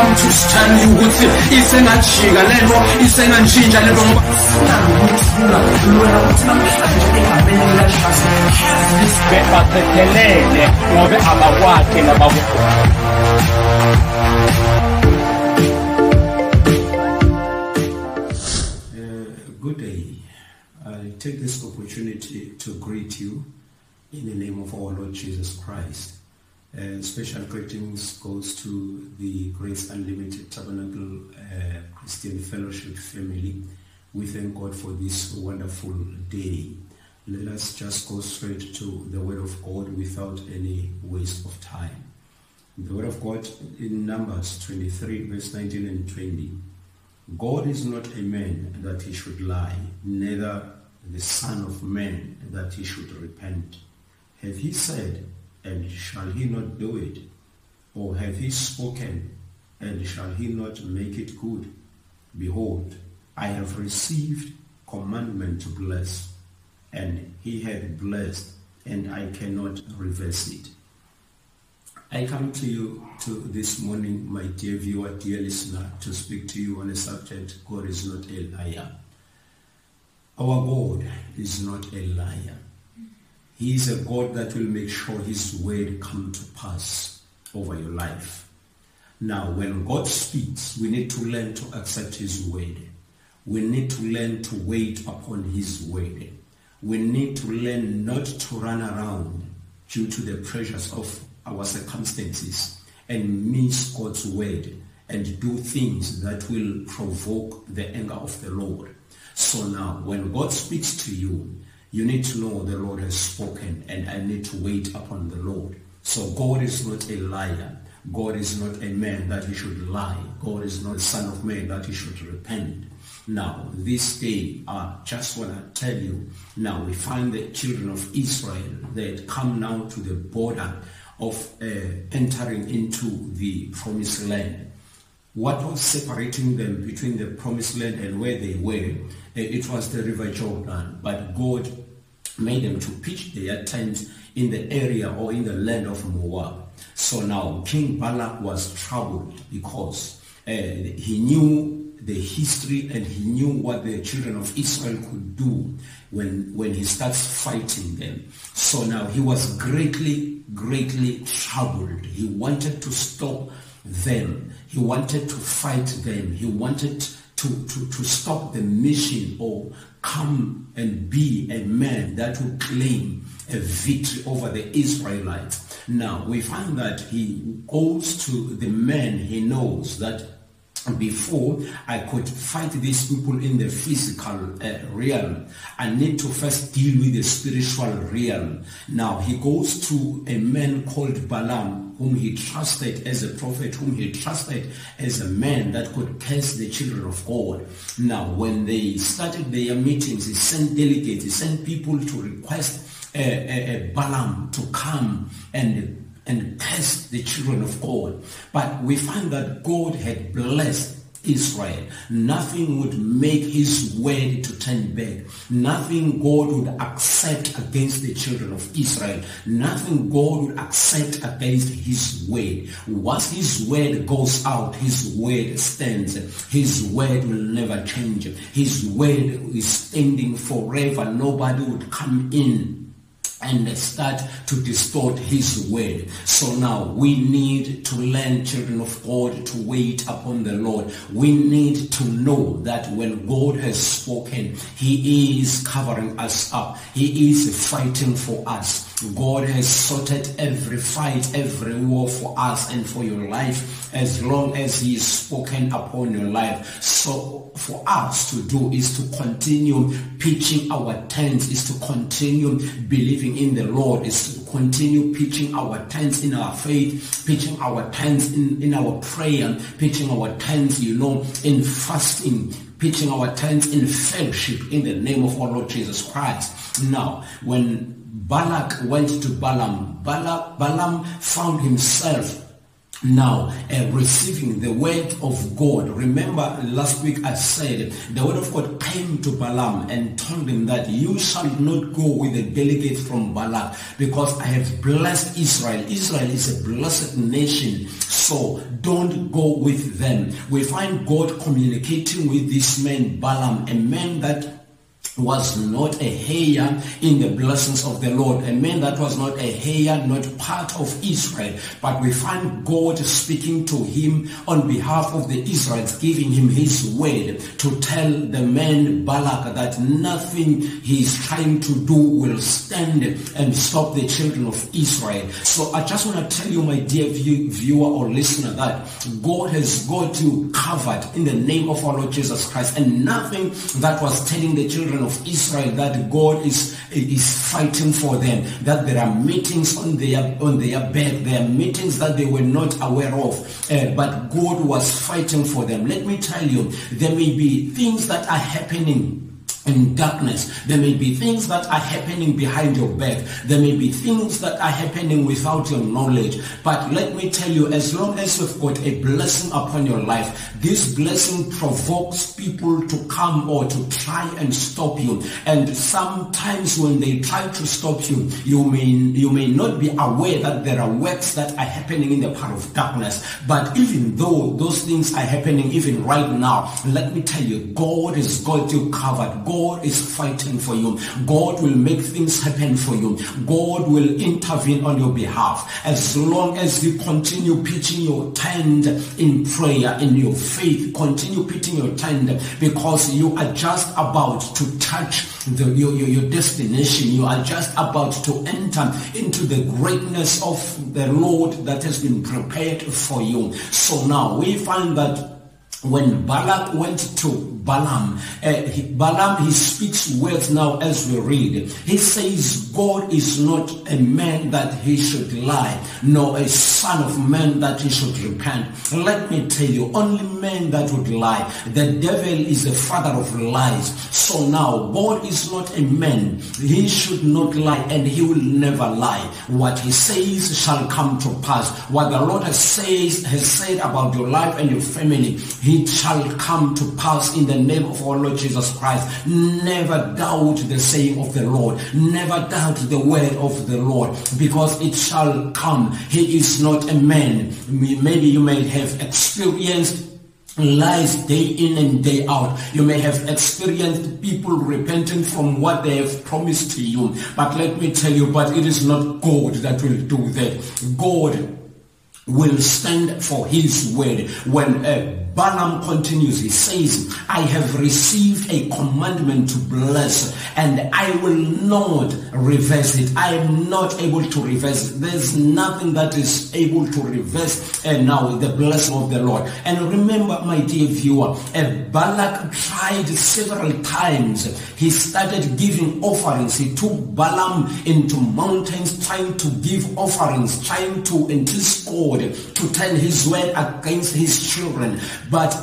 come to stand ukuthi isengajika lento isengantshintsha lento ngoba bebaphethelele ngobe abakwakhe nabakho Uh, good day. I take this opportunity to greet you in the name of our Lord Jesus Christ. Uh, special greetings goes to the Grace Unlimited Tabernacle uh, Christian Fellowship family. We thank God for this wonderful day. Let us just go straight to the Word of God without any waste of time. The Word of God in Numbers 23, verse 19 and 20. God is not a man that he should lie, neither the Son of Man that he should repent. Have he said, and shall he not do it? Or have he spoken, and shall he not make it good? Behold, I have received commandment to bless, and he hath blessed, and I cannot reverse it. I come to you to this morning, my dear viewer, dear listener, to speak to you on a subject God is not a liar. Our God is not a liar. He is a God that will make sure his word come to pass over your life. Now, when God speaks, we need to learn to accept his word. We need to learn to wait upon his word. We need to learn not to run around due to the pressures of our circumstances and miss God's word and do things that will provoke the anger of the Lord. So now, when God speaks to you, you need to know the Lord has spoken and I need to wait upon the Lord. So God is not a liar. God is not a man that he should lie. God is not a son of man that he should repent. Now, this day, I just want to tell you, now we find the children of Israel, that come now to the border of uh, entering into the promised land. What was separating them between the promised land and where they were, uh, it was the river Jordan. But God made them to pitch their tents in the area or in the land of Moab. So now King Balak was troubled because uh, he knew the history and he knew what the children of Israel could do when, when he starts fighting them. So now he was greatly, greatly troubled. He wanted to stop them. He wanted to fight them. He wanted to, to, to stop the mission or come and be a man that will claim a victory over the Israelites. Now we find that he goes to the men he knows that before I could fight these people in the physical uh, realm, I need to first deal with the spiritual realm. Now he goes to a man called Balaam, whom he trusted as a prophet, whom he trusted as a man that could curse the children of God. Now when they started their meetings, he sent delegates, he sent people to request a, a, a Balaam to come and and cursed the children of God. But we find that God had blessed Israel. Nothing would make his word to turn back. Nothing God would accept against the children of Israel. Nothing God would accept against his word. Once his word goes out, his word stands. His word will never change. His word is standing forever. Nobody would come in and start to distort his word. So now we need to learn, children of God, to wait upon the Lord. We need to know that when God has spoken, he is covering us up. He is fighting for us. God has sorted every fight, every war for us and for your life as long as he is spoken upon your life. So for us to do is to continue pitching our tents, is to continue believing in the Lord, is to continue pitching our tents in our faith, pitching our tents in, in our prayer, pitching our tents, you know, in fasting, pitching our tents in fellowship in the name of our Lord Jesus Christ. Now, when Balak went to Balaam, Balak, Balaam found himself now uh, receiving the word of God. Remember last week I said the word of God came to Balaam and told him that you shall not go with the delegates from Balak because I have blessed Israel. Israel is a blessed nation. So don't go with them. We find God communicating with this man Balaam, a man that was not a heir in the blessings of the Lord, a man that was not a heir, not part of Israel, but we find God speaking to him on behalf of the Israelites, giving him his word to tell the man Balak that nothing he is trying to do will stand and stop the children of Israel. So I just want to tell you, my dear view, viewer or listener, that God has got you covered in the name of our Lord Jesus Christ, and nothing that was telling the children of Israel that God is, is fighting for them, that there are meetings on their, on their bed, there are meetings that they were not aware of, uh, but God was fighting for them. Let me tell you, there may be things that are happening in darkness. There may be things that are happening behind your back. There may be things that are happening without your knowledge. But let me tell you, as long as you've got a blessing upon your life, this blessing provokes people to come or to try and stop you. And sometimes when they try to stop you, you may, you may not be aware that there are works that are happening in the part of darkness. But even though those things are happening even right now, let me tell you, God has got you covered. God is fighting for you. God will make things happen for you. God will intervene on your behalf. As long as you continue pitching your tent in prayer, in your faith, continue pitching your tent because you are just about to touch the, your, your, your destination. You are just about to enter into the greatness of the Lord that has been prepared for you. So now we find that when Balak went to Balaam, uh, he, Balaam, he speaks words now as we read. He says, God is not a man that he should lie, nor a son of man that he should repent. Let me tell you, only men that would lie. The devil is the father of lies. So now, God is not a man. He should not lie, and he will never lie. What he says shall come to pass. What the Lord has, says, has said about your life and your family, it shall come to pass in the name of our Lord Jesus Christ. Never doubt the saying of the Lord. Never doubt the word of the Lord because it shall come. He is not a man. Maybe you may have experienced lies day in and day out. You may have experienced people repenting from what they have promised to you. But let me tell you, but it is not God that will do that. God will stand for his word. When uh, Balaam continues, he says, I have received a commandment to bless and I will not reverse it. I am not able to reverse. There's nothing that is able to reverse and now the blessing of the Lord. And remember, my dear viewer, uh, Balak tried several times. He started giving offerings. He took Balaam into mountains trying to give offerings, trying to enlist God to turn his word against his children. But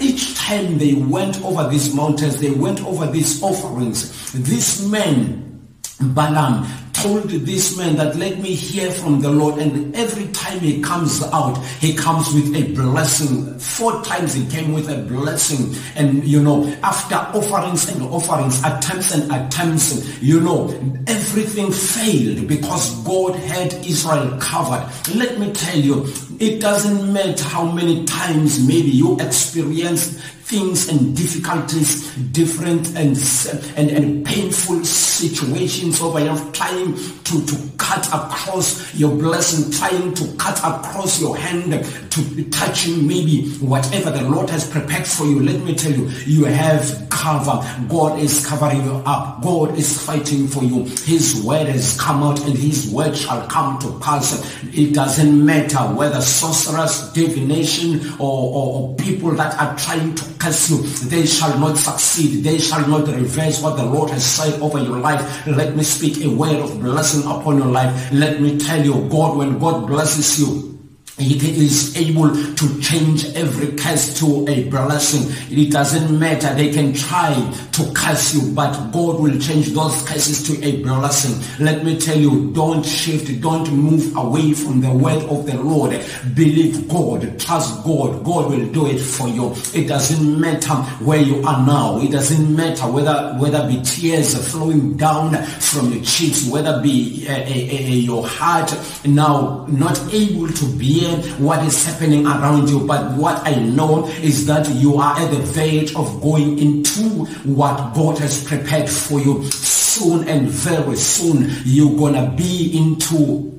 each time they went over these mountains, they went over these offerings. This man, Balaam, told this man that let me hear from the Lord. And every time he comes out he comes with a blessing. Four times he came with a blessing. And you know after offerings and offerings attempts and attempts you know everything failed because God had Israel covered. Let me tell you it doesn't matter how many times maybe you experienced things and difficulties, different and, and, and painful situations over your trying to, to cut across your blessing, trying to cut across your hand to touching maybe whatever the Lord has prepared for you. Let me tell you, you have cover. God is covering you up. God is fighting for you. His word has come out and his word shall come to pass. It doesn't matter whether sorcerers, divination, or, or, or people that are trying to curse you, they shall not succeed. They shall not reverse what the Lord has said over your life. Let me speak a word of blessing upon your life. Let me tell you, God, when God blesses you, He is able to change every curse to a blessing. It doesn't matter. They can try to curse you, but God will change those curses to a blessing. Let me tell you, don't shift. Don't move away from the word of the Lord. Believe God. Trust God. God will do it for you. It doesn't matter where you are now. It doesn't matter whether, whether be tears flowing down from your cheeks, whether be uh, uh, uh, your heart now not able to bear what is happening around you. But what I know is that you are at the verge of going into what God has prepared for you. Soon and very soon, you're gonna be into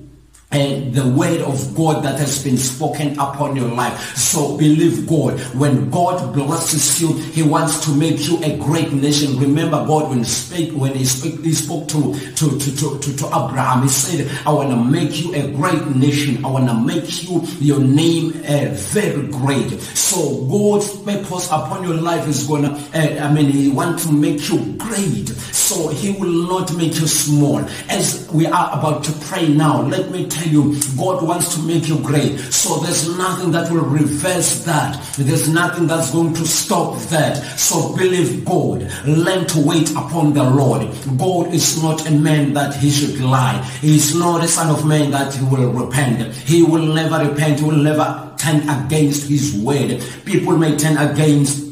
and the word of God that has been spoken upon your life. So believe God. When God blesses you, He wants to make you a great nation. Remember God when he spoke when He spoke, he spoke to, to, to, to, to, to Abraham. He said, I want to make you a great nation. I want to make you your name uh, very great. So God's purpose upon your life is gonna. Uh, I mean, He wants to make you great. So He will not make you small. As we are about to pray now, let me tell you, God wants to make you great. So there's nothing that will reverse that. There's nothing that's going to stop that. So believe God. Learn to wait upon the Lord. God is not a man that he should lie. He is not a son of man that he will repent. He will never repent. He will never turn against his word. People may turn against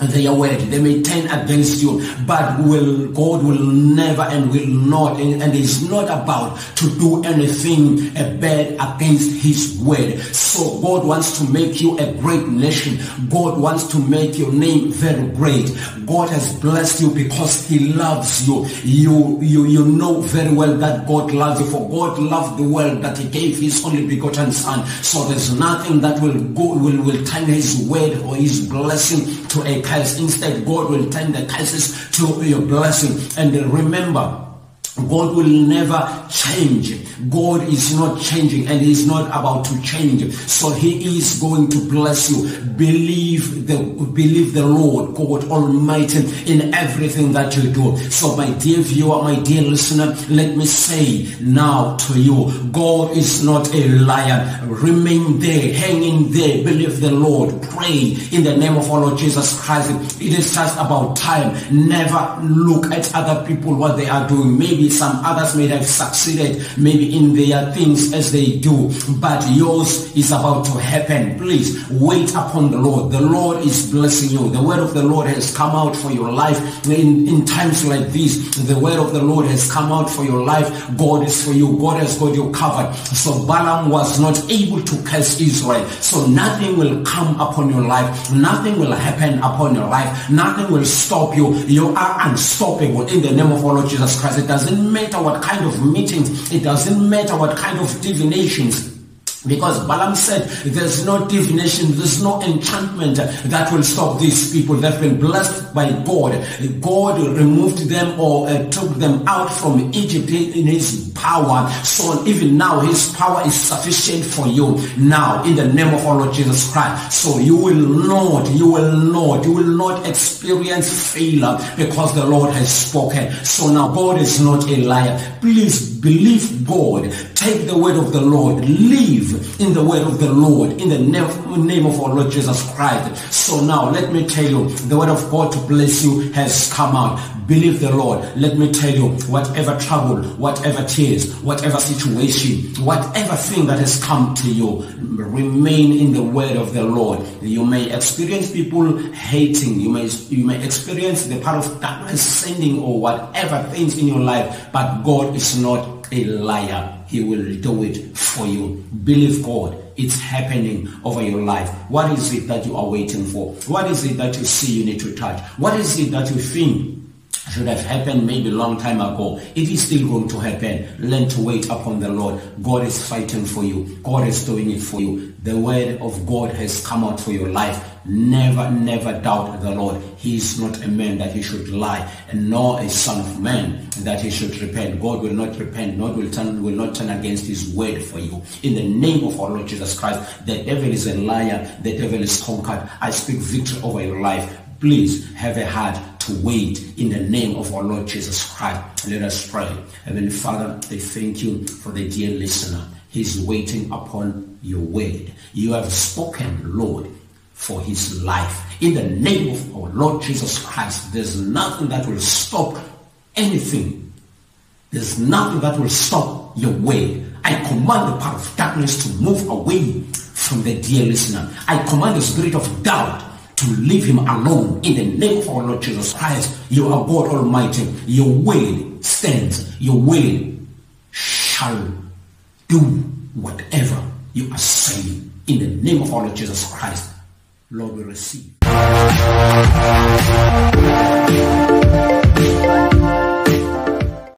their word. They may turn against you, but will God will never and will not, and, and is not about to do anything uh, bad against His word. So God wants to make you a great nation. God wants to make your name very great. God has blessed you because He loves you. You you you know very well that God loves you. For God loved the world that He gave His only begotten Son. So there's nothing that will go will will turn His word or His blessing to a curse. Instead, God will turn the curses to your blessing. And remember, God will never change. God is not changing and he's not about to change. So he is going to bless you. Believe the, believe the Lord God Almighty in everything that you do. So my dear viewer, my dear listener, let me say now to you, God is not a liar. Remain there, hang in there, believe the Lord, pray in the name of our Lord Jesus Christ. It is just about time. Never look at other people, what they are doing. Maybe some others may have succeeded maybe in their things as they do, but yours is about to happen. Please wait upon the Lord. The Lord is blessing you. The word of the Lord has come out for your life in, in times like these. The word of the Lord has come out for your life. God is for you. God has got you covered. So Balaam was not able to curse Israel. So nothing will come upon your life. Nothing will happen upon your life. Nothing will stop you. You are unstoppable in the name of our Lord Jesus Christ. It doesn't matter what kind of meetings, it doesn't matter what kind of divinations, because Balaam said, there's no divination, there's no enchantment that will stop these people that have been blessed by God. God removed them or uh, took them out from Egypt in his power. So even now, his power is sufficient for you now in the name of our Lord Jesus Christ. So you will not, you will not, you will not experience failure because the Lord has spoken. So now God is not a liar. Please believe God. Take the word of the Lord. Live in the word of the Lord, in the name of our Lord Jesus Christ. So now let me tell you, the word of God to bless you has come out. Believe the Lord. Let me tell you, whatever trouble, whatever tears, whatever situation, whatever thing that has come to you, remain in the word of the Lord. You may experience people hating. You may, you may experience the power of darkness sending or whatever things in your life, but God is not a liar. He will do it for you. Believe God. It's happening over your life. What is it that you are waiting for? What is it that you see you need to touch? What is it that you think should have happened maybe a long time ago. It is still going to happen. Learn to wait upon the Lord. God is fighting for you. God is doing it for you. The word of God has come out for your life. Never, never doubt the Lord. He is not a man that he should lie, and nor a son of man that he should repent. God will not repent, God will turn will not turn against his word for you. In the name of our Lord Jesus Christ, the devil is a liar, the devil is conquered. I speak victory over your life. Please have a heart to wait in the name of our Lord Jesus Christ. Let us pray. Heavenly Father, I thank you for the dear listener. He's waiting upon your word. You have spoken, Lord, for his life. In the name of our Lord Jesus Christ, there's nothing that will stop anything. There's nothing that will stop your way. I command the power of darkness to move away from the dear listener. I command the spirit of doubt to leave him alone in the name of our Lord Jesus Christ. You are God Almighty. Your will stands. Your will shall do whatever you are saying in the name of our Lord Jesus Christ. Lord, we receive.